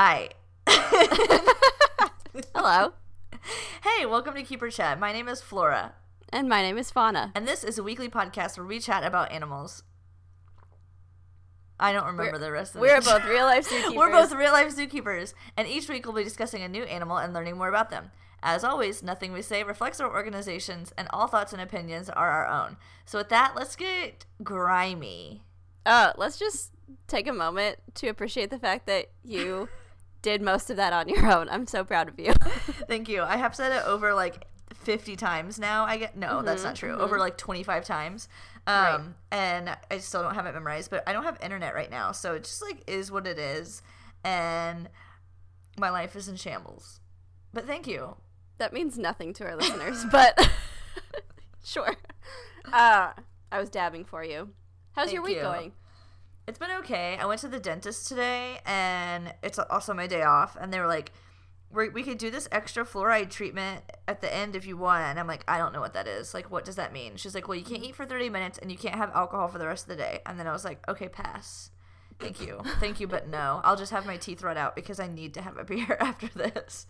Hi. Hello. Hey, welcome to Keeper Chat. My name is Flora, And my name is Fauna. and this is a weekly podcast where we chat about animals. I don't remember We're- the rest of the We're it. both real life zookeepers. We're both real life zookeepers, and each week we'll be discussing a new animal and learning more about them. As always, nothing we say reflects our organizations, and all thoughts and opinions are our own. So, with that, let's get grimy. Oh, let's just take a moment to appreciate the fact that you did most of that on your own. I'm so proud of you. Thank you. I have said it over like 50 times now. I get no, that's not true. Over like 25 times. Um, Right. and I still don't have it memorized, but I don't have internet right now, so it just like is what it is, and my life is in shambles. But thank you. that means nothing to our listeners, but sure. Uh, I was dabbing for you. How's your week you. going? It's been okay. I went to the dentist today, and it's also my day off. And they were like, we we could do this extra fluoride treatment at the end if you want. And I'm like, I don't know what that is. Like, what does that mean? She's like, well, you can't eat for 30 minutes, and you can't have alcohol for the rest of the day. And then I was like, okay, pass. Thank you. Thank you, but no. I'll just have my teeth run out because I need to have a beer after this.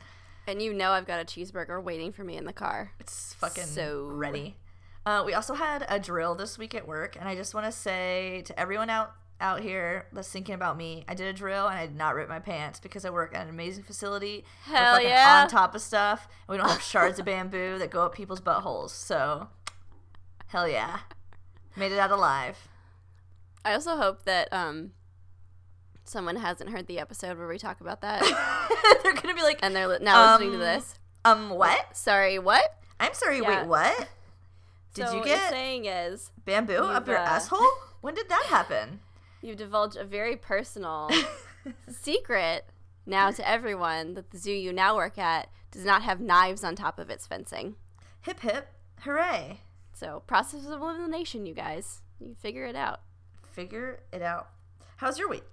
And you know I've got a cheeseburger waiting for me in the car. It's fucking So- ready. Uh, we also had a drill this week at work, and I just want to say to everyone out out here that's thinking about me, I did a drill and I did not rip my pants because I work at an amazing facility. Hell yeah. On top of stuff, we don't have shards of bamboo that go up people's buttholes. So, hell yeah, made it out alive. I also hope that um someone hasn't heard the episode where we talk about that They're gonna be like, and they're li- now listening to Um, this. um, what? Sorry, what? I'm sorry. Yeah. Wait, what? Did so you get saying is bamboo up your uh, asshole? When did that happen? You've divulged a very personal secret now to everyone that the zoo you now work at does not have knives on top of its fencing. hip hip, hooray! So process of elimination, you guys. You figure it out. Figure it out. How's your week?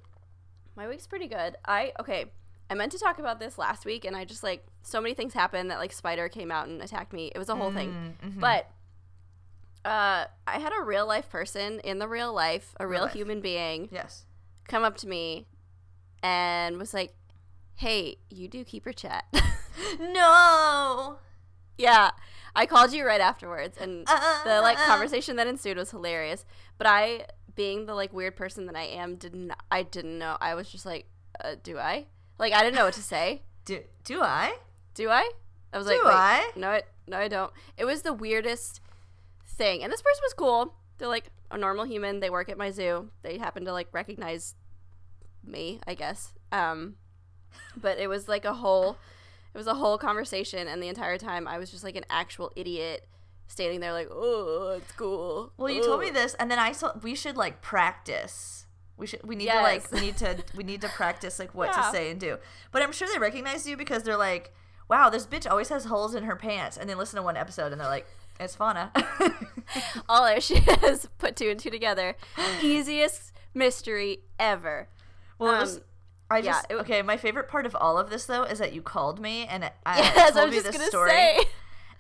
My week's pretty good. I okay. I meant to talk about this last week, and I just like so many things happened that like spider came out and attacked me. It was a whole thing. Mm-hmm. But uh, I had a real life person in the real life, a real life. human being, Yes. come up to me and was like, "Hey, you do keeper chat." No. yeah, I called you right afterwards, and the like Uh. conversation that ensued was hilarious. But I, being the like weird person that I am, didn't I didn't know. I was just like, uh, "Do I?" Like I didn't know what to say. Do do I? Do I? I was like, Do I? No, I, no, I don't. It was the weirdest thing. And this person was cool. They're like a normal human. They work at my zoo. They happen to like recognize me, I guess. Um, but it was like a whole, it was a whole conversation, and the entire time I was just like an actual idiot, standing there like, oh, it's cool. Well, you told me this, and then I saw we should like practice. We should. We need Yes. to like. We need to. We need to practice like what Yeah. to say and do. But I'm sure they recognize you because they're like, "Wow, this bitch always has holes in her pants," and they listen to one episode and they're like, "It's fauna." All there she is, put two and two together. Easiest mystery ever. well, it was. Um, I yeah, just it- okay. My favorite part of all of this though is that you called me and I Yes, told I just this story. say.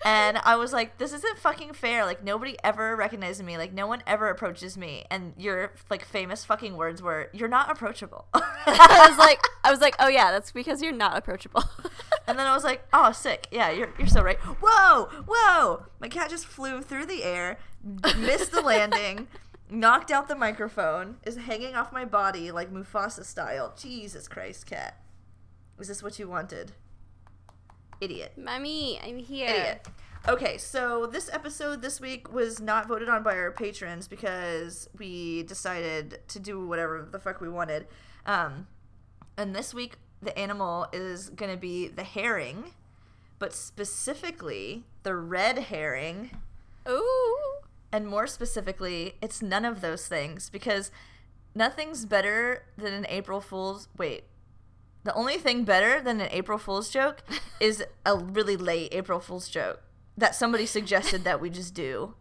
And I was like, this isn't fucking fair. Like, nobody ever recognizes me. Like, no one ever approaches me. And your, like, famous fucking words were, you're not approachable. I was like, I was like, oh yeah, that's because you're not approachable. And then I was like, oh, sick. Yeah, you're, you're so right. Whoa, whoa. My cat just flew through the air, missed the landing, knocked out the microphone, is hanging off my body like Mufasa style. Jesus Christ, cat. Is this what you wanted? Idiot. Mommy, I'm here. Idiot. Okay, so this episode this week was not voted on by our patrons because we decided to do whatever the fuck we wanted. Um, and this week, the animal is going to be the herring, but specifically the red herring. Ooh. And more specifically, it's none of those things because nothing's better than an April Fool's. Wait. The only thing better than an April Fool's joke is a really late April Fool's joke that somebody suggested that we just do.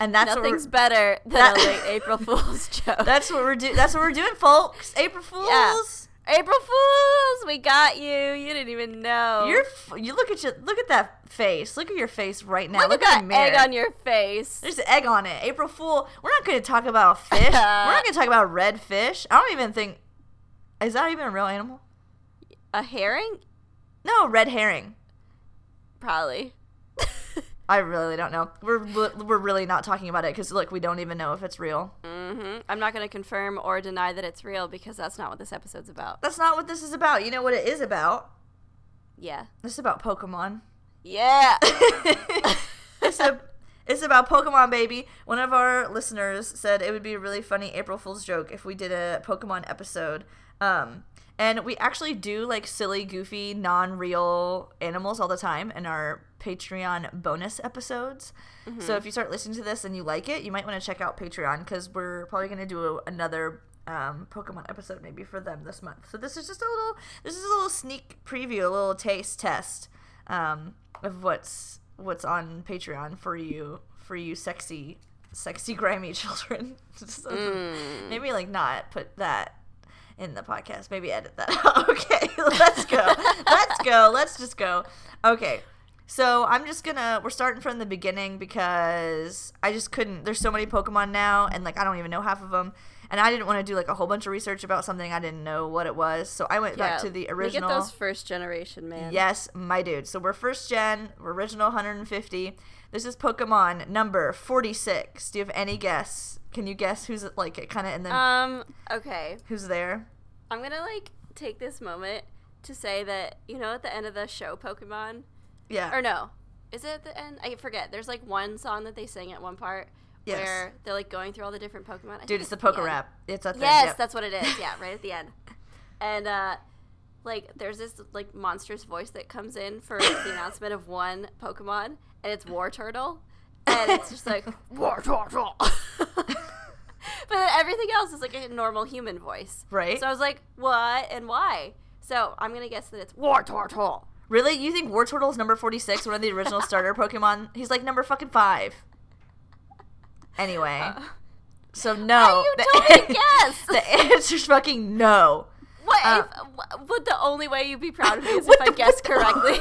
And that's what Nothing's better than That- a late April Fool's joke. that's what we're doing. That's what we're doing, folks. April Fools. April Fools, we got you. You didn't even know. You're f- you look at your look at that face. Look at your face right now. look, Look, at at that the egg on your face. There's an egg on it. April Fool. We're not going to talk about fish. We're not going to talk about red fish. I don't even think. Is that even a real animal? A herring? No, red herring. Probably. I really don't know. We're we're really not talking about it because look, we don't even know if it's real. hmm I'm not going to confirm or deny that it's real because that's not what this episode's about. That's not what this is about. You know what it is about? Yeah. This is about Pokemon. Yeah. it's a it's about Pokemon, baby. One of our listeners said it would be a really funny April Fool's joke if we did a Pokemon episode. Um, and we actually do like silly, goofy, non-real animals all the time in our Patreon bonus episodes. So if you start listening to this and you like it, you might want to check out Patreon because we're probably going to do a, another um, Pokemon episode maybe for them this month. So this is just a little, this is a little sneak preview, a little taste test um, of what's what's on Patreon for you, for you sexy, sexy grimy children. So Maybe like not put that in the podcast. Maybe edit that out. okay, let's go. let's go. Let's just go. Okay. So I'm just gonna we're starting from the beginning because I just couldn't there's so many Pokemon now and like I don't even know half of them and I didn't want to do like a whole bunch of research about something I didn't know what it was. So I went back to the original get those first generation, man. Yes, my dude. So we're first gen, we're original 150. This is Pokemon number 46. Do you have any guess? Can you guess who's like it kind of in the Um, okay. who's there? I'm going to like take this moment to say that, you know, at the end of the show Pokemon, Yeah. or no, is it at the end? I forget. There's like one song that they sing at one part Yes. where they're like going through all the different Pokemon. I think Dude, it's the at Poke end. Rap. It's at the Yes, yep. that's what it is. Yeah, right at the end. And uh like there's this like monstrous voice that comes in for the announcement of one Pokemon and it's Wartortle. And it's just like Wartortle. but then everything else is like a normal human voice. Right. So I was like, what and why? So I'm gonna guess that it's Wartortle. Really? You think Wartortle is number 46, one of the original starter Pokemon? He's like number fucking 5. Anyway. so no. you the, told me to guess. the answer's fucking no. What Uh, if the only way you'd be proud of me is if I guessed correctly?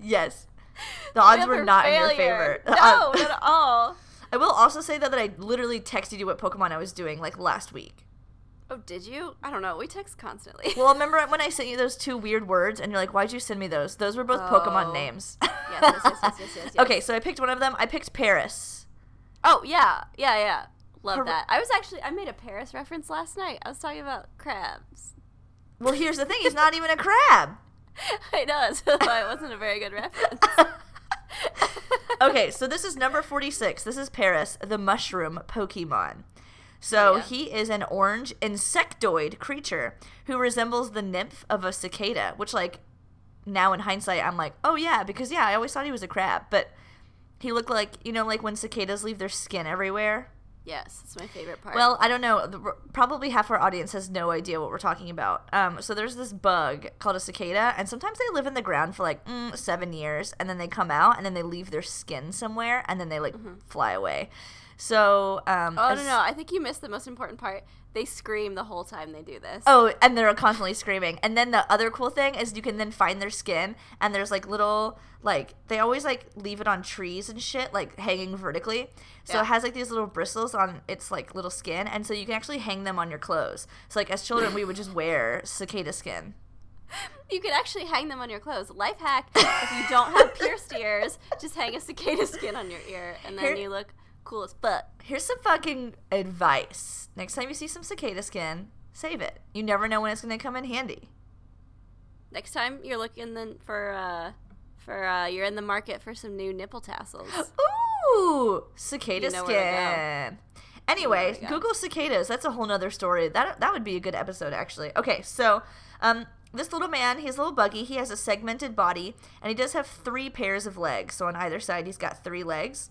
yes. The odds were not in your favor. No, Uh, not at all. I will also say that, that I literally texted you what Pokemon I was doing like last week. Oh, did you? I don't know. We text constantly. Well, remember when I sent you those two weird words and you're like, why'd you send me those? Those were both Pokemon Oh. names. yes, yes, yes, yes, yes, yes. Okay, so I picked one of them. I picked Paras. Oh yeah, yeah, yeah. Love Har- that. I was actually I made a Paras reference last night. I was talking about crabs. Well, here's the thing. He's not even a crab. I know, so it wasn't a very good reference. okay, so this is number 46. This is Paras, the mushroom Pokemon. So Oh, yeah. he is an orange insectoid creature who resembles the nymph of a cicada, which, like, now in hindsight, I'm like, oh yeah, because yeah, I always thought he was a crab, but he looked like, you know, like when cicadas leave their skin everywhere. Yes, it's my favorite part. Well, I don't know. The, probably half our audience has no idea what we're talking about. Um, so there's this bug called a cicada, and sometimes they live in the ground for like mm, seven years, and then they come out, and then they leave their skin somewhere, and then they like fly away. So, um, oh no, no, I think you missed the most important part. They scream the whole time they do this. Oh, and they're constantly screaming. And then the other cool thing is you can then find their skin, and there's like little like they always like leave it on trees and shit, like hanging vertically. So Yeah. it has like these little bristles on its like little skin, and so you can actually hang them on your clothes. So like as children, we would just wear cicada skin. You could actually hang them on your clothes. Life hack: if you don't have pierced ears, just hang a cicada skin on your ear, and then you look cool as fuck. Here's some fucking advice. Next time you see some cicada skin, save it. You never know when it's gonna come in handy. Next time you're looking then for uh for uh you're in the market for some new nipple tassels. Ooh, cicada You know where to go. skin. Anyway, where to go. Google cicadas. That's a whole nother story. That that would be a good episode, actually. Okay, so um, this little man, he's a little buggy. He has a segmented body, and he does have three pairs of legs. So on either side, he's got three legs.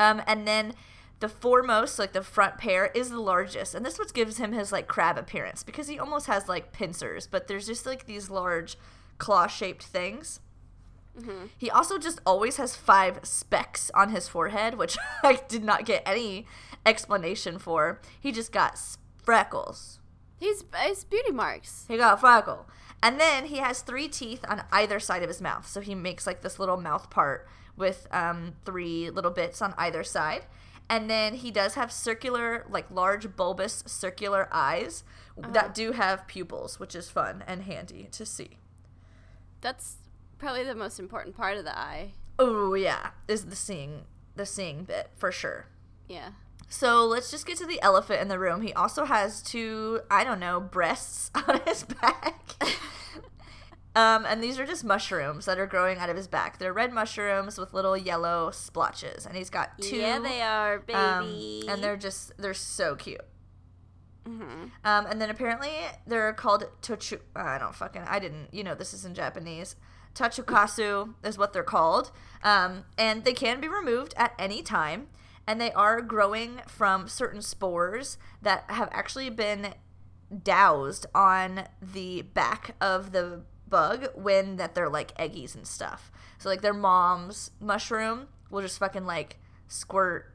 Um, and then the foremost, like the front pair, is the largest, and this what gives him his like crab appearance because he almost has like pincers, but there's just like these large claw-shaped things. He also just always has five specks on his forehead, which I did not get any explanation for. He just got freckles. He's it's beauty marks. He got a freckle. And then he has three teeth on either side of his mouth. So he makes like this little mouth part with um, three little bits on either side. And then he does have circular, like large bulbous circular eyes that do have pupils, which is fun and handy to see. That's probably the most important part of the eye. Oh yeah, is the seeing the seeing bit for sure. Yeah. So let's just get to the elephant in the room. He also has two, I don't know, breasts on his back. um, and these are just mushrooms that are growing out of his back. They're red mushrooms with little yellow splotches, and he's got two. yeah, they are, um, baby. and they're just they're so cute. hmm Um, and then apparently they're called tochu. I don't fucking. I didn't. You know this is in Japanese. Tochukaso is what they're called. Um, and they can be removed at any time. And they are growing from certain spores that have actually been doused on the back of the bug when that they're like eggies and stuff. So like their mom's mushroom will just fucking like squirt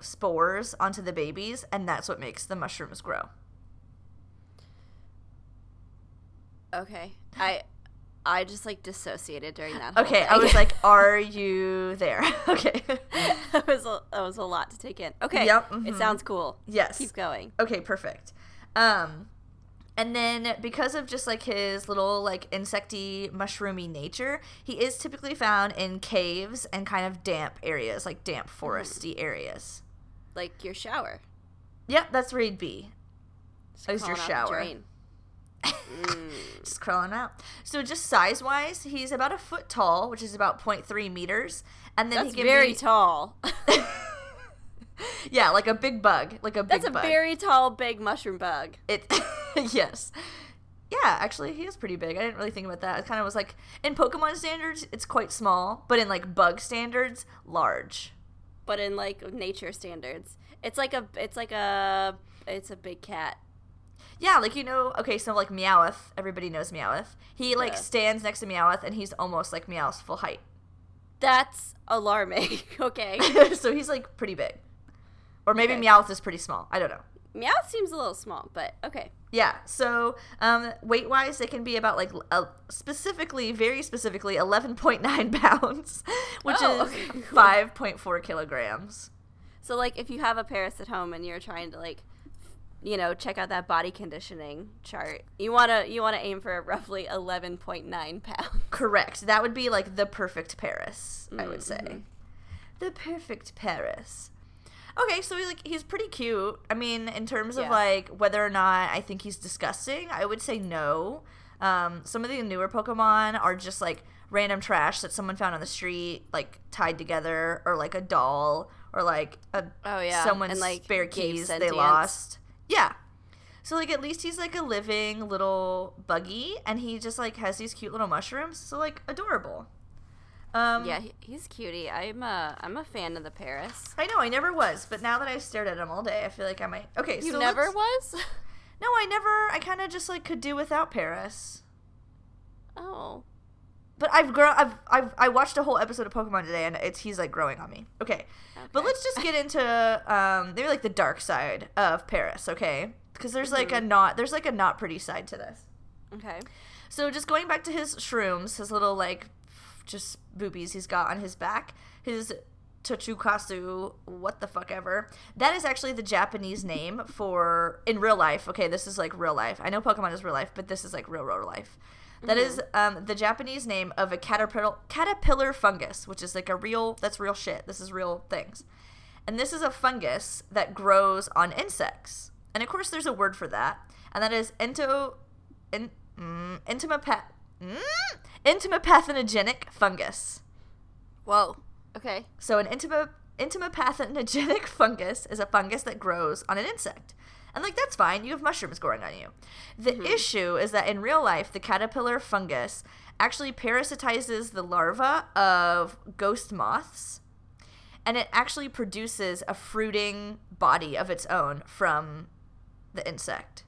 spores onto the babies and that's what makes the mushrooms grow. Okay. I I just like dissociated during that. Okay, I was like, are you there? okay. that was a, that was a lot to take in. Okay. Yep, It mhm. sounds cool. Yes. Keep going. Okay, perfect. Um and then because of just like his little like insecty mushroomy nature, he is typically found in caves and kind of damp areas, like damp foresty areas. Like your shower. Yep, that's where he'd be. Just your crawling out the shower. Mm. just crawling out. So just size wise, he's about a foot tall, which is about 0.3 meters. And then That's he can very be, tall. yeah, like a big bug, like a big That's a bug. very tall, big mushroom bug. It yes. Yeah, actually he is pretty big. I didn't really think about that. It kind of was like in Pokemon standards, it's quite small, but in like bug standards, large. But in like nature standards, it's like a it's like a it's a big cat. Yeah, like you know, okay, so like Meowth, everybody knows Meowth. He like Yeah. stands next to Meowth and he's almost like Meowth's full height. That's alarming. okay. so he's like pretty big. Or maybe Okay. Meowth is pretty small. I don't know. Meowth seems a little small, but okay. Yeah, so um, weight wise, they can be about like uh, specifically, very specifically, 11.9 pounds, which Oh, is okay, cool. 5.4 kilograms. So like if you have a Paras at home and you're trying to like you know, check out that body conditioning chart. You wanna you wanna aim for roughly eleven point nine pounds. Correct. That would be like the perfect Paras, I would say. Mhm. The perfect Paras. Okay, so he, like he's pretty cute. I mean, in terms of like whether or not I think he's disgusting, I would say no. Um, some of the newer Pokemon are just like random trash that someone found on the street, like tied together, or like a doll, or like a Oh yeah. someone's and, like, spare keys they lost. Yeah. So like at least he's like a living little buggy and he just like has these cute little mushrooms. So like adorable. Um Yeah, he, he's cutie. I'm a I'm a fan of the Paras. I know I never was, but now that I've stared at him all day, I feel like I might. Okay, You so never was? No, I never. I kind of just like could do without Paras. oh. But I've grown. I've, I've I watched a whole episode of Pokemon today, and it's he's like growing on me. Okay, but let's just get into um maybe like the dark side of Paras. Okay, because there's like Mm-hmm. a not there's like a not pretty side to this. Okay. So just going back to his shrooms, his little like just boobies he's got on his back, his Tochukaso, what the fuck ever. That is actually the Japanese name for in real life. Okay, this is like real life. I know Pokemon is real life, but this is like real real life. That is um, the Japanese name of a caterpillar caterpillar fungus, which is like a real that's real shit. This is real things. And this is a fungus that grows on insects. And of course there's a word for that, and that is ento in, mm, intimapath mm, entomopathogenic fungus. Whoa. Okay. So an intima entomopathogenic fungus is a fungus that grows on an insect. And like that's fine, you have mushrooms growing on you. The issue is that in real life the caterpillar fungus actually parasitizes the larva of ghost moths and it actually produces a fruiting body of its own from the insect.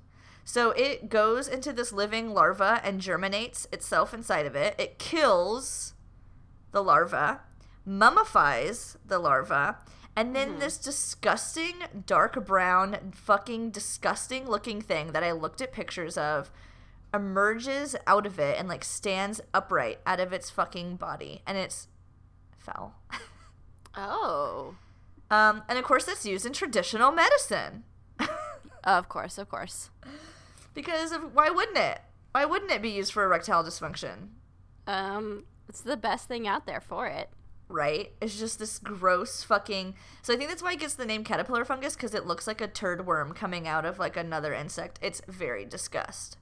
So it goes into this living larva and germinates itself inside of it. It kills the larva, mummifies the larva, and then this disgusting dark brown, fucking disgusting looking thing that I looked at pictures of emerges out of it and like stands upright out of its fucking body. And it's foul. Oh. Um, and of course, that's used in traditional medicine. Of course, of course. Because of, why wouldn't it? Why wouldn't it be used for erectile dysfunction? Um, it's the best thing out there for it. Right? It's just this gross fucking. So I think that's why it gets the name caterpillar fungus because it looks like a turd worm coming out of like another insect. It's very disgust.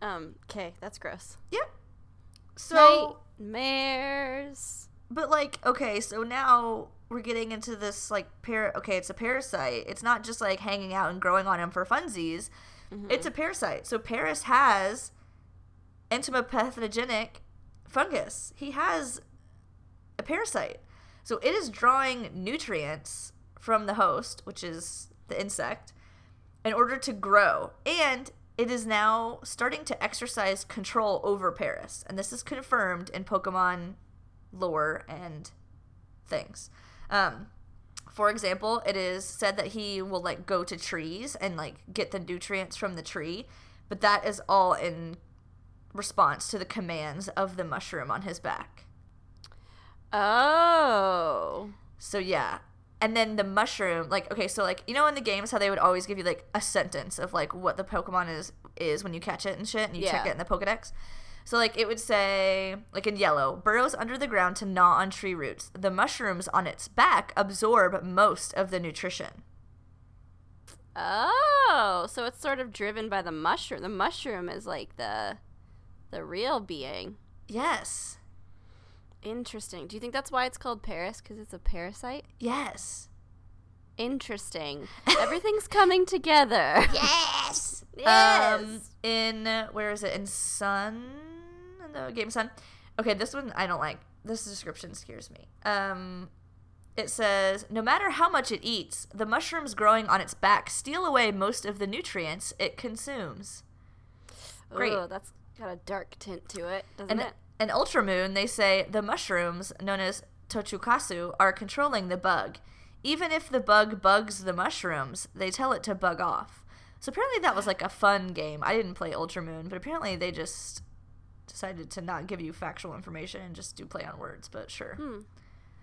Um, okay, that's gross. Yep. So, Nightmares. but like, okay, so now we're getting into this like par. Okay, it's a parasite. It's not just like hanging out and growing on him for funsies. It's a parasite. So Paras has entomopathogenic fungus. He has a parasite. So it is drawing nutrients from the host, which is the insect, in order to grow. And it is now starting to exercise control over Paras. And this is confirmed in Pokemon lore and things. Um, for example, it is said that he will like go to trees and like get the nutrients from the tree, but that is all in response to the commands of the mushroom on his back. Oh. So yeah. And then the mushroom, like okay, so like you know in the games how they would always give you like a sentence of like what the Pokemon is is when you catch it and shit and you check it in the Pokedex. So like it would say like in yellow, burrows under the ground to gnaw on tree roots. The mushrooms on its back absorb most of the nutrition. Oh, so it's sort of driven by the mushroom. The mushroom is like the the real being. Yes. Interesting. Do you think that's why it's called Paras cuz it's a parasite? Yes. Interesting. Everything's coming together. Yes. Yes. Um, in uh, where is it? In Sun, the game Sun. Okay, this one I don't like. This description scares me. Um, it says no matter how much it eats, the mushrooms growing on its back steal away most of the nutrients it consumes. Great. Ooh, that's got a dark tint to it, doesn't it? And it? in Ultramoon, they say the mushrooms, known as Tochukaso, are controlling the bug. Even if the bug bugs the mushrooms, they tell it to bug off. So apparently that was like a fun game. I didn't play Ultramoon, but apparently they just decided to not give you factual information and just do play on words, but sure.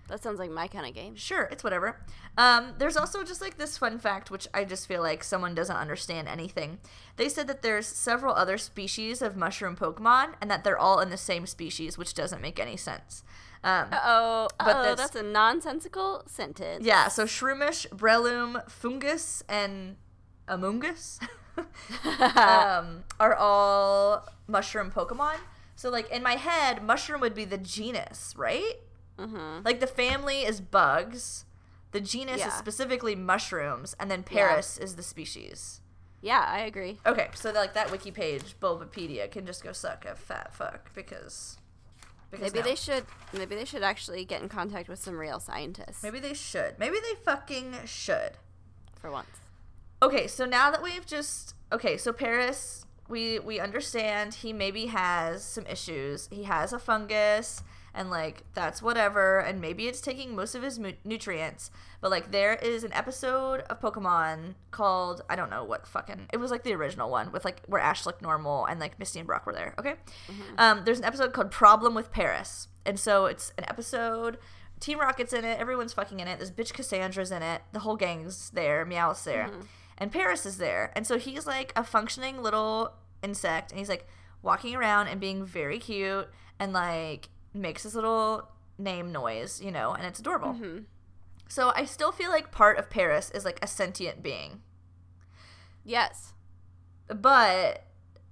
That sounds like my kind of game. Sure, it's whatever. Um, there's also just like this fun fact, which I just feel like someone doesn't understand anything. They said that there's several other species of mushroom Pokemon, and that they're all in the same species, which doesn't make any sense. Um, Uh-oh. But that's- that's a nonsensical sentence. yeah, so Shroomish, Breloom, Foongus, and Amoonguss um, are all mushroom Pokemon. So, like, in my head, mushroom would be the genus, right? Mhm. Like, the family is bugs, the genus Yeah. is specifically mushrooms, and then Paras is the species. Yeah, I agree. Okay, so like that wiki page, Bulbapedia, can just go suck a fat fuck because. because Maybe no. they should maybe they should actually get in contact with some real scientists Maybe they should. Maybe they fucking should. for once. Okay, so now that we've just okay, so Paras, we we understand he maybe has some issues. He has a fungus, and like that's whatever, and maybe it's taking most of his mu- nutrients. But like there is an episode of Pokemon called I don't know what fucking it was like the original one with like where Ash looked normal and like Misty and Brock were there. Okay, um, there's an episode called Problem with Paras, and so it's an episode. Team Rocket's in it. Everyone's fucking in it. This bitch Cassandra's in it. The whole gang's there. Meowth's there. And Paras is there. And so he's like a functioning little insect. And he's like walking around and being very cute and like makes his little name noise, you know, and it's adorable. Mhm. So I still feel like part of Paras is like a sentient being. Yes. But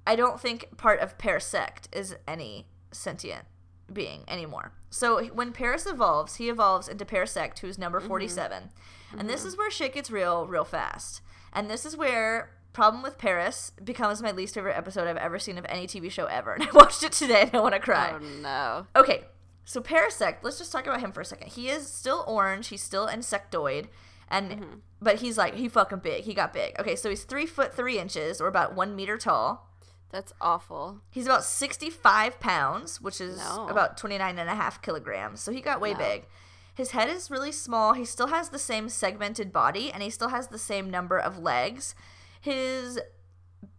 I don't think part of Parasect is any sentient being anymore. So when Paras evolves, he evolves into Parasect, who's number 47. And this is where shit gets real, real fast. And this is where Problem with Paras becomes my least favorite episode I've ever seen of any TV show ever. And I watched it today and I want to cry. Oh no. Okay, so Parasect, let's just talk about him for a second. He is still orange, he's still insectoid, and mm-hmm. but he's like he fucking big. He got big. Okay, so he's three foot three inches, or about one meter tall. That's awful. He's about sixty five pounds, which is No. about 29 and a half kilograms. So he got way No. big. His head is really small. He still has the same segmented body, and he still has the same number of legs. His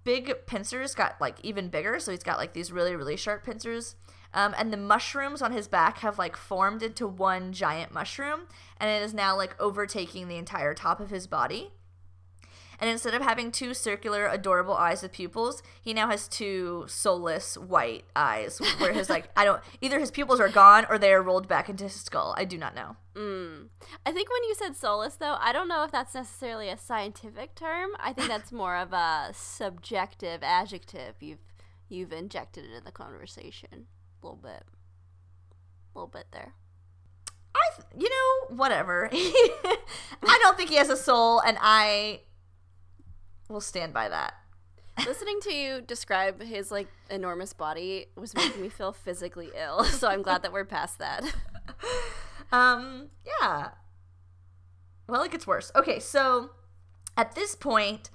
big pincers got like even bigger. So he's got like these really, really sharp pincers. Um, and the mushrooms on his back have like formed into one giant mushroom, and it is now like overtaking the entire top of his body. And instead of having two circular, adorable eyes with pupils, he now has two soulless white eyes. Where his like, I don't either his pupils are gone or they are rolled back into his skull. I do not know. Mm. I think when you said soulless, though, I don't know if that's necessarily a scientific term. I think that's more of a subjective adjective you've you've injected in the conversation a little bit, a little bit there. I, you know, whatever. I don't think he has a soul, and I will stand by that. Listening to you describe his like enormous body was making me feel physically ill. So I'm glad that we're past that. Um, yeah. Well, it gets worse. Okay, so at this point,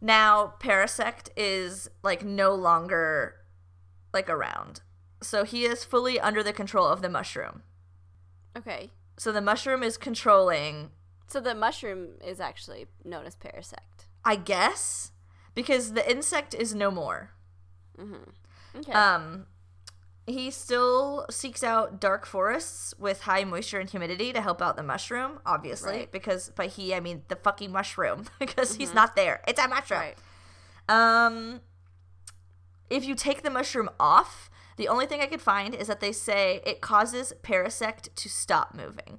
now Parasect is like no longer like around. So he is fully under the control of the mushroom. Okay. So the mushroom is controlling, So the mushroom is actually known as parasect. I guess, because the insect is no more. Okay. Um, he still seeks out dark forests with high moisture and humidity to help out the mushroom, obviously, Right. because by he I mean the fucking mushroom, because he's not there. It's a mushroom. right. Um, if you take the mushroom off, the only thing I could find is that they say it causes Parasect to stop moving.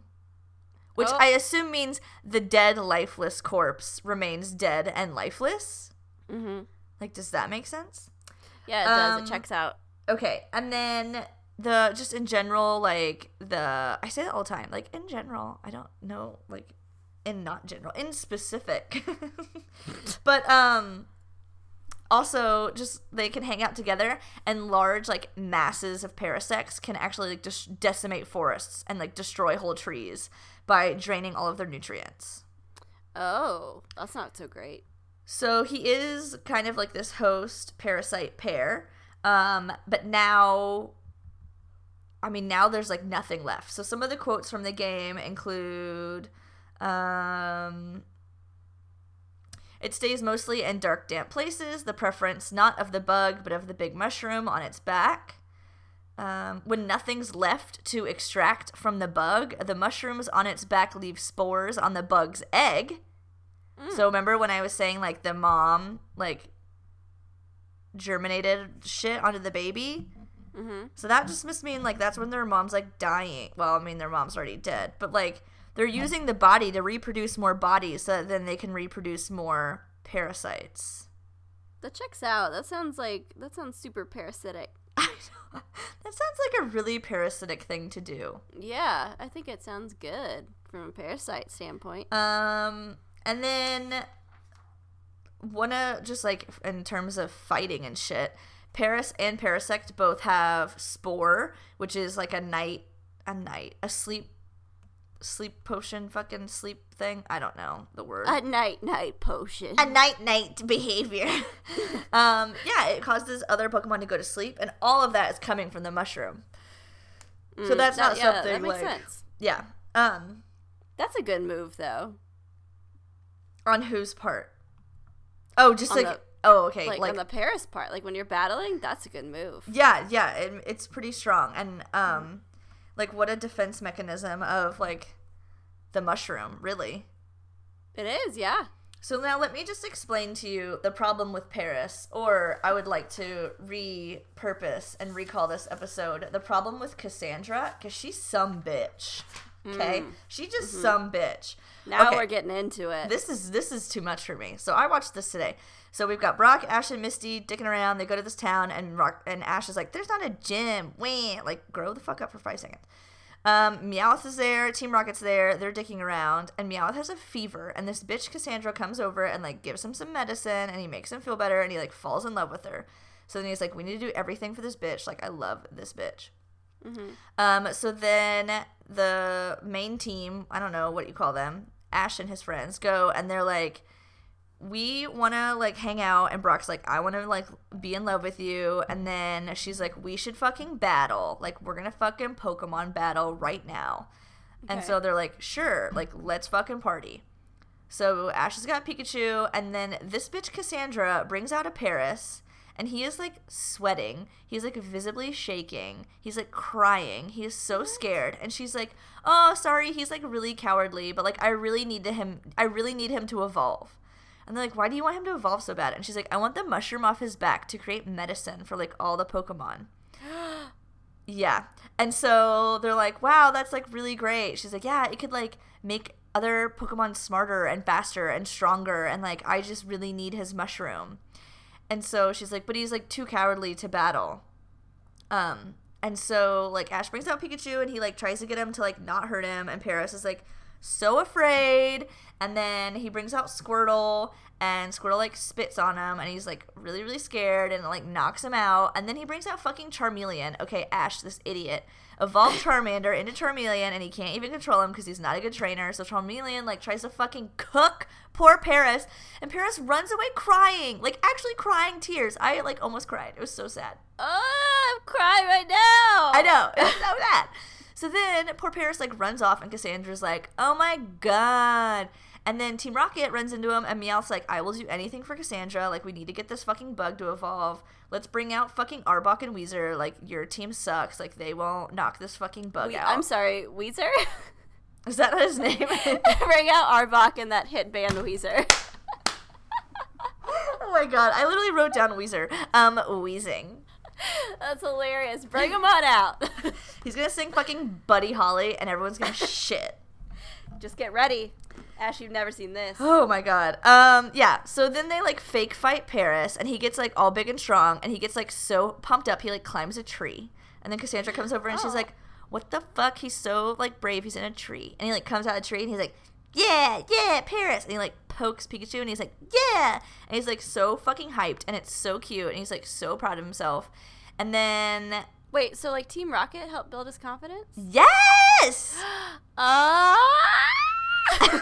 Which Oh. I assume means the dead, lifeless corpse remains dead and lifeless. Mm-hmm. Like, does that make sense? Yeah, it does. Um, it checks out. Okay, and then the just in general, like the I say that all the time. Like in general, I don't know, like in not general, in specific. but um, also just they can hang out together, and large like masses of parasects can actually like just decimate forests and like destroy whole trees by draining all of their nutrients. Oh, that's not so great. So he is kind of like this host parasite pair. Um, but now I mean now there's like nothing left. So some of the quotes from the game include um it stays mostly in dark, damp places, the preference not of the bug, but of the big mushroom on its back. Um, when nothing's left to extract from the bug, the mushrooms on its back leave spores on the bug's egg. So remember when I was saying like the mom like germinated shit onto the baby? Mm-hmm. So that just must mean like that's when their mom's like dying. Well, I mean their mom's already dead, but like they're using the body to reproduce more bodies so that then they can reproduce more parasites. That checks out. That sounds like that sounds super parasitic. That sounds like a really parasitic thing to do. Yeah, I think it sounds good from a parasite standpoint. Um, and then wanna just like in terms of fighting and shit, Paras and Parasect both have Spore, which is like a night, a night, a sleep, sleep potion, fucking sleep thing. I don't know the word. A night night potion. a night night behavior. um, yeah, it causes other Pokemon to go to sleep, and all of that is coming from the mushroom. so Mm, that's that- not yeah, something that makes like sense. yeah. Um, That's a good move though. on whose part? Oh, just On like the- oh, okay, Like, like, on the Paras part, like when you're battling, that's a good move. yeah, yeah, it, it's pretty strong, and um, like what a defense mechanism of like the mushroom, really. It is, yeah. So now let me just explain to you the problem with Paras, or I would like to repurpose and recall this episode. The problem with Cassandra, because she's some bitch. Okay, hmm. she just mm-hmm. some bitch. Now Okay. we're getting into it. This is this is too much for me. So I watched this today. So we've got Brock, Ash, and Misty dicking around. They go to this town, and Rock and Ash is like, "There's not a gym." Wait, like grow the fuck up for five seconds. Um, Meowth is there. Team Rocket's there. They're dicking around, and Meowth has a fever. And this bitch Cassandra comes over and like gives him some medicine, and he makes him feel better, and he like falls in love with her. So then he's like, "We need to do everything for this bitch. Like I love this bitch." Um, so then the main team, I don't know what you call them, Ash and his friends go and they're like, we want to like hang out and Brock's like I want to like be in love with you and then she's like we should fucking battle like we're going to fucking Pokemon battle right now. And so they're like sure like let's fucking party. So Ash has got Pikachu, and then this bitch Cassandra brings out a Paras, and he is like sweating. He's like visibly shaking. He's like crying. He is so scared, and she's like, "Oh, sorry." He's like really cowardly, but like I really need to him. I really need him to evolve. And they're like, "Why do you want him to evolve so bad?" And she's like, "I want the mushroom off his back to create medicine for like all the Pokemon." Yeah. And so they're like, wow, that's like really great. She's like, yeah, it could like make other Pokemon smarter and faster and stronger. And like, I just really need his mushroom. And so she's like, but he's like too cowardly to battle. Um, and so like Ash brings out Pikachu and he like tries to get him to like not hurt him. And Paras is like so afraid. And then he brings out Squirtle and Squirtle like spits on him and he's like really really scared and like knocks him out and then he brings out fucking Charmeleon. Okay, Ash, this idiot, evolved Charmander into Charmeleon and he can't even control him because he's not a good trainer. So Charmeleon like tries to fucking cook poor Paras and Paras runs away crying, like actually crying tears. I like almost cried. It was so sad. Oh, I'm crying right now. I know. It's so bad. So then poor Paris like runs off and Cassandra's like, "Oh my god." And then Team Rocket runs into him, and Meowth's like, I will do anything for Cassandra. Like, we need to get this fucking bug to evolve. Let's bring out fucking Arbok and Weezer. Like, your team sucks. Like, they won't knock this fucking bug We- out. I'm sorry, Weezer. Is that his name? Bring out Arbok and that hit band Weezer. oh my god. I literally wrote down Weezer. Um, Weezing. That's hilarious. Bring him on out. He's gonna sing fucking Buddy Holly, and everyone's gonna shit. Just get ready. Ash, you've never seen this. Oh my god. Um yeah, so then they like fake fight Paras and he gets like all big and strong and he gets like so pumped up he like climbs a tree. And then Cassandra comes over and she's Oh. like, "What the fuck? He's so like brave. He's in a tree." And he like comes out of the tree and he's like, "Yeah, yeah, Paras." And he like pokes Pikachu and he's like, "Yeah." And he's like so fucking hyped and it's so cute and he's like so proud of himself. And then Wait, so like Team Rocket helped build his confidence? yes! Ah!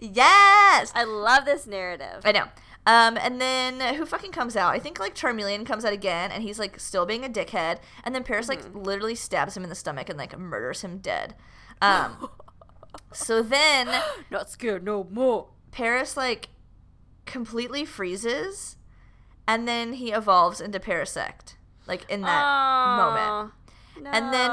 yes! I love this narrative. I know. Um, and then who fucking comes out? I think like Charmeleon comes out again, and he's like still being a dickhead. And then Paras like literally stabs him in the stomach and like murders him dead. Um, so then Not scared no more. Paras like completely freezes, and then he evolves into Parasect, like in that moment. And then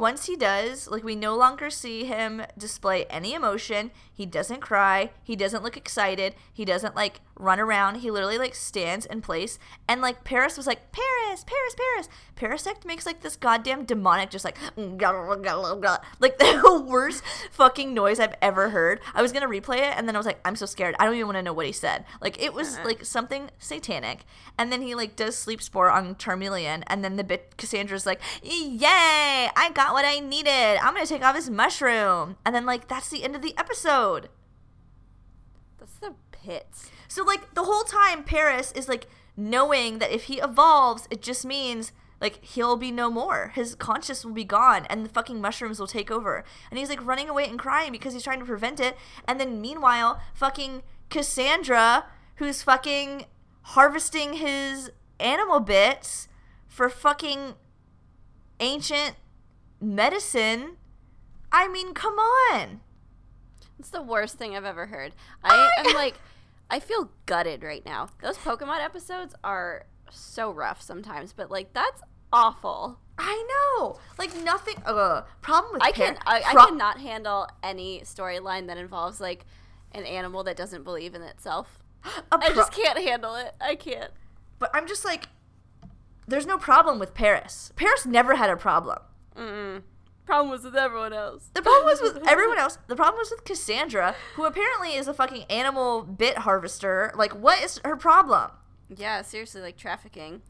once he does, like we no longer see him display any emotion. He doesn't cry. He doesn't look excited. He doesn't like run around. He literally like stands in place. And like Paras was like, Paras, Paras, Paras. Parasect makes like this goddamn demonic, just like like the worst fucking noise I've ever heard. I was gonna replay it and then I was like, I'm so scared. I don't even want to know what he said. Like it was uh-huh. like something satanic. And then he like does sleep spore on Charmeleon, and then the bit Cassandra's like, Yay! I got what I needed. I'm gonna take off his mushroom. And then like that's the end of the episode. That's the pits. So like the whole time Paras is like knowing that if he evolves, it just means like he'll be no more. His conscious will be gone and the fucking mushrooms will take over. And he's like running away and crying because he's trying to prevent it. And then meanwhile, fucking Cassandra, who's fucking harvesting his animal bits for fucking ancient medicine. I mean, come on. It's the worst thing I've ever heard. I am like, I feel gutted right now. Those Pokemon episodes are so rough sometimes, but like that's awful. I know. Like nothing. Uh, problem with I can I, I pro- cannot handle any storyline that involves like an animal that doesn't believe in itself. a I pro- just can't handle it. I can't. But I'm just like, there's no problem with Paras. Paras never had a problem. Mm-mm. Problem was with everyone else. The problem was with everyone else. The problem was with Cassandra, who apparently is a fucking animal bit harvester. Like, what is her problem? Yeah, seriously, like trafficking.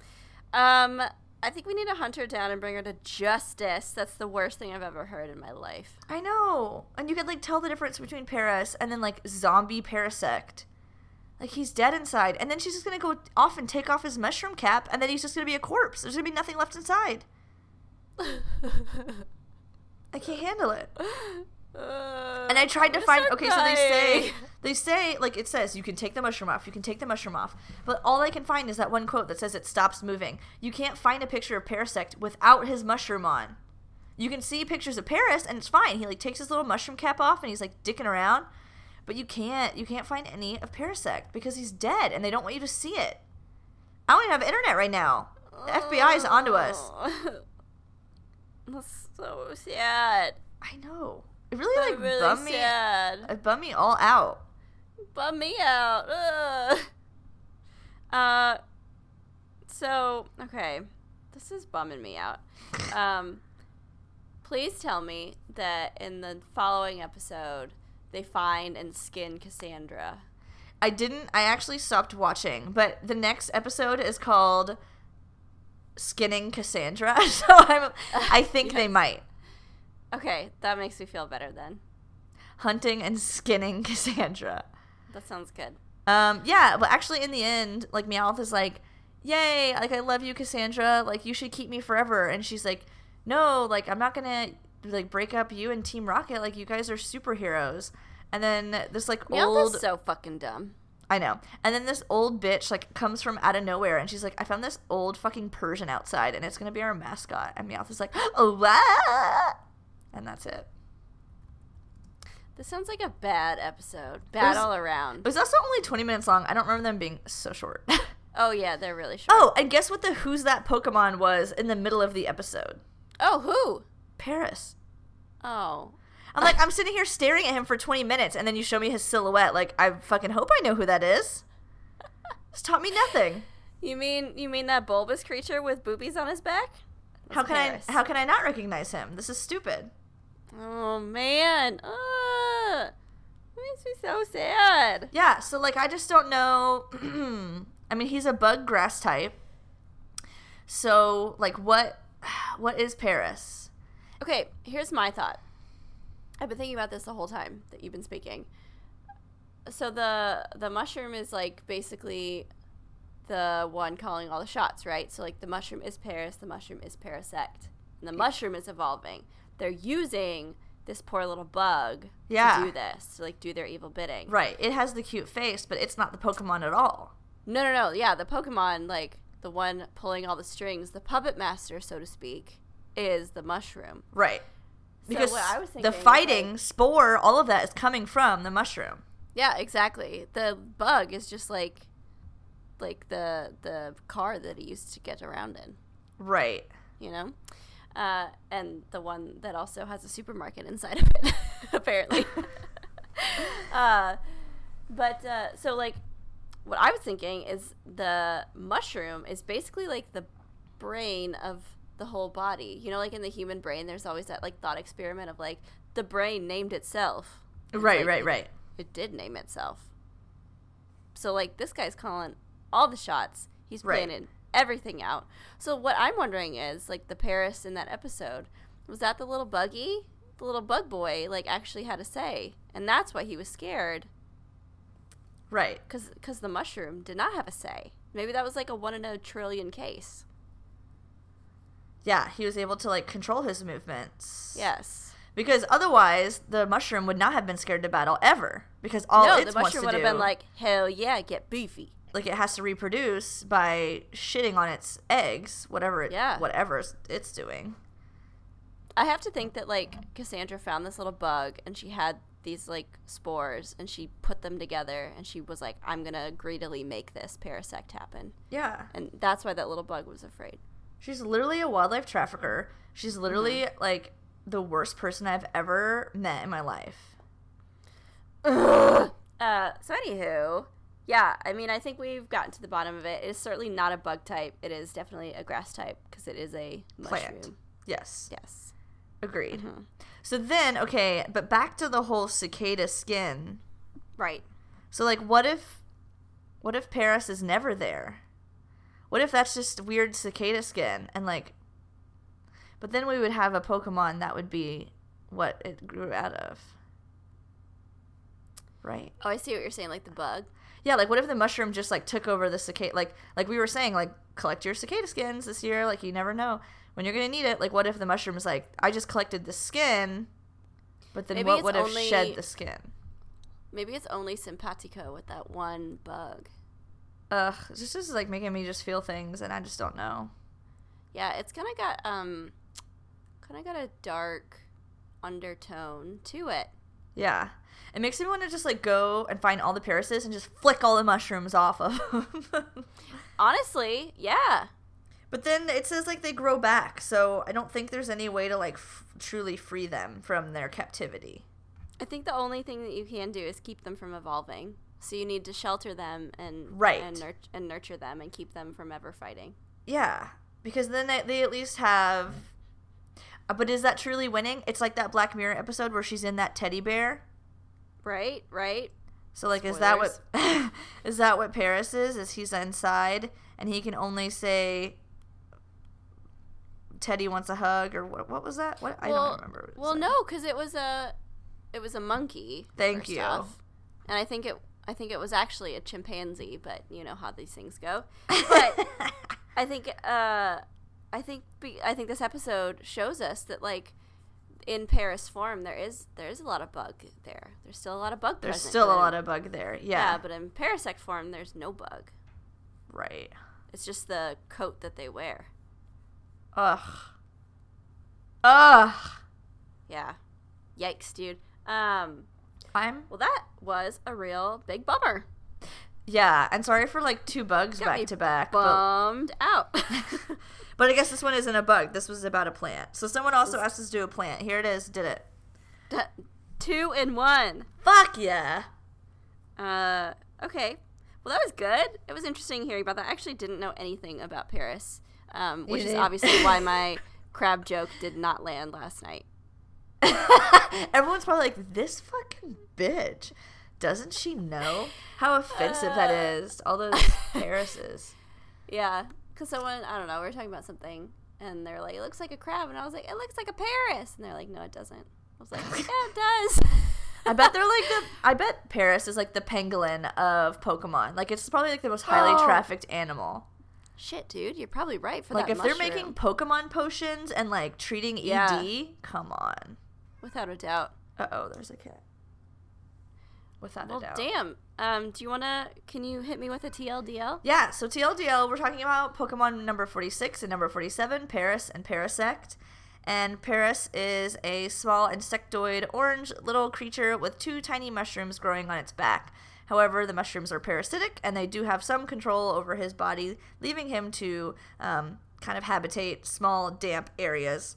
Um, I think we need to hunt her down and bring her to justice. That's the worst thing I've ever heard in my life. I know. And you could, like, tell the difference between Paras and then, like, zombie Parasect. Like, he's dead inside. And then she's just gonna go off and take off his mushroom cap, and then he's just gonna be a corpse. There's gonna be nothing left inside. I can't handle it. Uh, and I tried to find. Okay, so they say they say like it says you can take the mushroom off. You can take the mushroom off, but all I can find is that one quote that says it stops moving. You can't find a picture of Parasect without his mushroom on. You can see pictures of Paras and it's fine. He like takes his little mushroom cap off and he's like dicking around, but you can't you can't find any of Parasect because he's dead and they don't want you to see it. I don't even have internet right now. The FBI is onto us. Oh. That's so sad. I know. It really That's like really bummed me. It bummed me all out. Bum me out. Ugh. Uh. So okay, this is bumming me out. Um. Please tell me that in the following episode they find and skin Cassandra. I didn't. I actually stopped watching, but the next episode is called "Skinning Cassandra," so I'm. I think they might Okay, that makes me feel better then. hunting and skinning Cassandra. That sounds good. Um, yeah, but actually, in the end, like Meowth is like, "Yay! Like I love you, Cassandra. Like you should keep me forever." And she's like, "No, like I'm not gonna like break up you and Team Rocket. Like you guys are superheroes." And then this like Meowth old, is so fucking dumb. I know. And then this old bitch like comes from out of nowhere, and she's like, "I found this old fucking Persian outside, and it's gonna be our mascot." And Meowth is like, "Oh what?" And that's it. This sounds like a bad episode. Bad was- all It was also only 20 minutes long. I don't remember them being so short. Oh yeah, they're really short. oh, and guess what the Who's That Pokemon was in the middle of the episode? Oh, who? Paras. Oh. I'm like, I'm sitting here staring at him for 20 minutes, and then you show me his silhouette. Like, I fucking hope I know who that is. It's taught me nothing. You mean you mean that bulbous creature with boobies on his back? How can Paras. I? How can I not recognize him? This is stupid. Oh man. Ugh. Makes me so sad. Yeah. So like, I just don't know. I mean, he's a bug grass type. So like, what? What is Paras? Okay, here's my thought. I've been thinking about this the whole time that you've been speaking. So the the mushroom is like basically the one calling all the shots, right? So like the mushroom is Paras, the mushroom is Parasect, and the mushroom is evolving. They're using this poor little bug Yeah. to do this, to like do their evil bidding. Right. It has the cute face, but it's not the Pokemon at all. No, no, no. Yeah, the Pokemon, like the one pulling all the strings, the puppet master, so to speak, is the mushroom. Right. Because what I was the thinking is, fighting, like- spore, all of that is coming from the mushroom. Yeah, exactly. The bug is just like like the the car that he used to get around in, Right. you know? Uh, and the one that also has a supermarket inside of it, apparently. uh, but uh, so like what I was thinking is the mushroom is basically like the brain of the whole body. You know, like in the human brain, there's always that like thought experiment of like the brain named itself. It's Right, like, right, it- right. It did name itself. So like this guy's calling all the shots. He's Right. planning everything out. So what I'm wondering is like the Paras in that episode was that the little buggy, the little bug boy, like actually had a say, and that's why he was scared Right. because because the mushroom did not have a say. Maybe that was like a one in a trillion case. Yeah, he was able to like control his movements. Yes. Because otherwise, the mushroom would not have been scared to battle ever. Because all no, the mushroom to would have been like, hell yeah, get beefy. like it has to reproduce by shitting on its eggs, whatever it, Yeah. whatever it's doing. I have to think that like Cassandra found this little bug and she had these like spores and she put them together and she was like, I'm gonna greedily make this parasect happen. Yeah, And that's why that little bug was afraid. She's literally a wildlife trafficker. She's literally Mm-hmm. like the worst person I've ever met in my life. Uh, so anywho, yeah, I mean, I think we've gotten to the bottom of it. It is certainly not a bug type. It is definitely a grass type because it is a mushroom. Plant. Yes, Yes. agreed. Mhm. So then, okay, but back to the whole cicada skin. Right. So like what if what if Paras is never there? What if that's just weird cicada skin and like but then we would have a Pokemon that would be what it grew out of. Right? Oh, I see what you're saying, like the bug. Yeah, like what if the mushroom just like took over the cicada like like we were saying, like collect your cicada skins this year, like you never know when you're gonna need it. Like what if the mushroom is like, I just collected the skin but then Maybe what would have only- shed the skin? Maybe it's only Simpatico with that one bug. Ugh, this is like making me just feel things and I just don't know. Yeah, it's kind of got um, kind of got a dark undertone to it. Yeah. It makes me want to just like go and find all the Parases and just flick all the mushrooms off of them. Honestly, yeah. but then it says like they grow back, so I don't think there's any way to like f- truly free them from their captivity. I think the only thing that you can do is keep them from evolving. So you need to shelter them and Right. and, nur- and nurture them and keep them from ever fighting. Yeah, because then they, they at least have. Uh, but is that truly winning? It's like that Black Mirror episode where she's in that teddy bear. Right? Right? So like, is that what is that what Paras is? Is he's inside and he can only say, "Teddy wants a hug" or what? What was that? What I well, don't remember. Well, said. no, because it was a it was a monkey. Thank you. off. And I think it I think it was actually a chimpanzee, but you know how these things go. But I think uh I think be- I think this episode shows us that like in Paras form there is there is a lot of bug there. There's still a lot of bug there. There's still a in- lot of bug there. yeah. Yeah, but in parasect form there's no bug. right. It's just the coat that they wear. Ugh. Ugh. Yeah. Yikes, dude. Um I'm well that was a real big bummer. yeah, and sorry for like two bugs Got back to back, but, Bummed out. but I guess this one isn't a bug. This was about a plant. So someone also asked us to do a plant. Here it is. Did it? Two in one. Fuck yeah. Uh, okay. Well, that was good. It was interesting hearing about that. I actually didn't know anything about Paras, um, which is obviously why my crab joke did not land last night. Everyone's probably like, this fucking bitch. Doesn't she know how offensive that uh, is? All those Parases. Yeah, because someone, I don't know, we were talking about something, and they're like, it looks like a crab. And I was like, it looks like a Paras. And they're like, no, it doesn't. I was like, yeah, it does. I bet they're like the. I bet Paras is like the pangolin of Pokemon. Like it's probably like the most highly Oh. trafficked animal. Shit, dude, you're probably right for Like that if they're making Pokemon potions and like treating ED, Yeah. come on. Without a doubt. Uh oh, there's a cat. Without Well, a doubt. damn. Um, do you want to, can you hit me with a TLDL? Yeah, so TLDL, we're talking about Pokemon number 46 and number 47, Paras and Parasect. And Paras is a small insectoid orange little creature with two tiny mushrooms growing on its back. However, the mushrooms are parasitic and they do have some control over his body, leaving him to um, kind of habitate small, damp areas.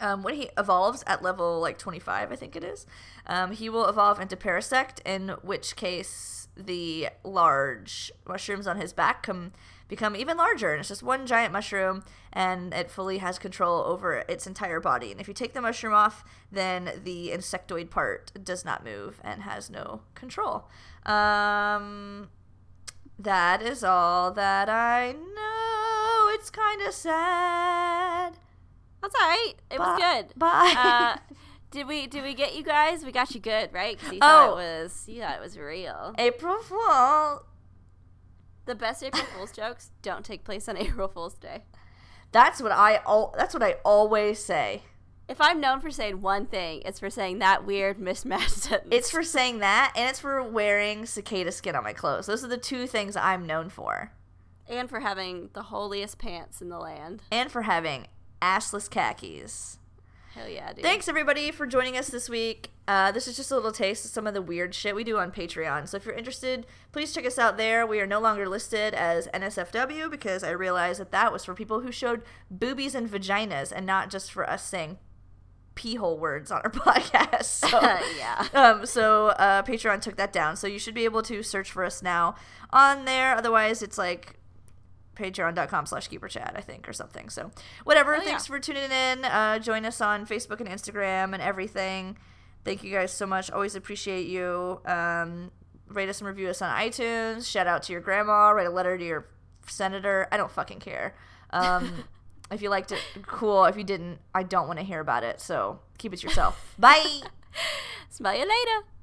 Um, when he evolves at level like 25, I think it is, um, he will evolve into Parasect, in which case the large mushrooms on his back come become even larger, and it's just one giant mushroom, and it fully has control over its entire body. And if you take the mushroom off, then the insectoid part does not move and has no control. Um, that is all that I know. It's kind of sad. That's all right. It was Bye- good. Bye. Uh, did we did we get you guys? We got you good, right? Because you thought Oh. it was you thought it was real. April Fool. The best April Fool's jokes don't take place on April Fool's Day. That's what I al- That's what I always say. If I'm known for saying one thing, it's for saying that weird mismatched sentence. It's for saying that, and it's for wearing cicada skin on my clothes. Those are the two things I'm known for, and for having the holiest pants in the land. and for having assless khakis. Hell yeah, dude. Thanks everybody for joining us this week. Uh, this is just a little taste of some of the weird shit we do on Patreon. So if you're interested, please check us out there. We are no longer listed as NSFW because I realized that that was for people who showed boobies and vaginas, and not just for us saying pee hole words on our podcast. So, yeah. um, so uh, Patreon took that down. So you should be able to search for us now on there. Otherwise, it's like patreon.com slash keeper chat i think or something. So whatever. Oh, yeah. thanks for tuning in. Uh, join us on facebook and instagram and everything. Thank you guys so much. Always appreciate you. Um, rate us and review us on itunes. Shout out to your grandma. Write a letter to your senator. I don't fucking care. Um, if you liked it cool. If you didn't i don't want to hear about it. So keep it to yourself. Bye. Smell you later.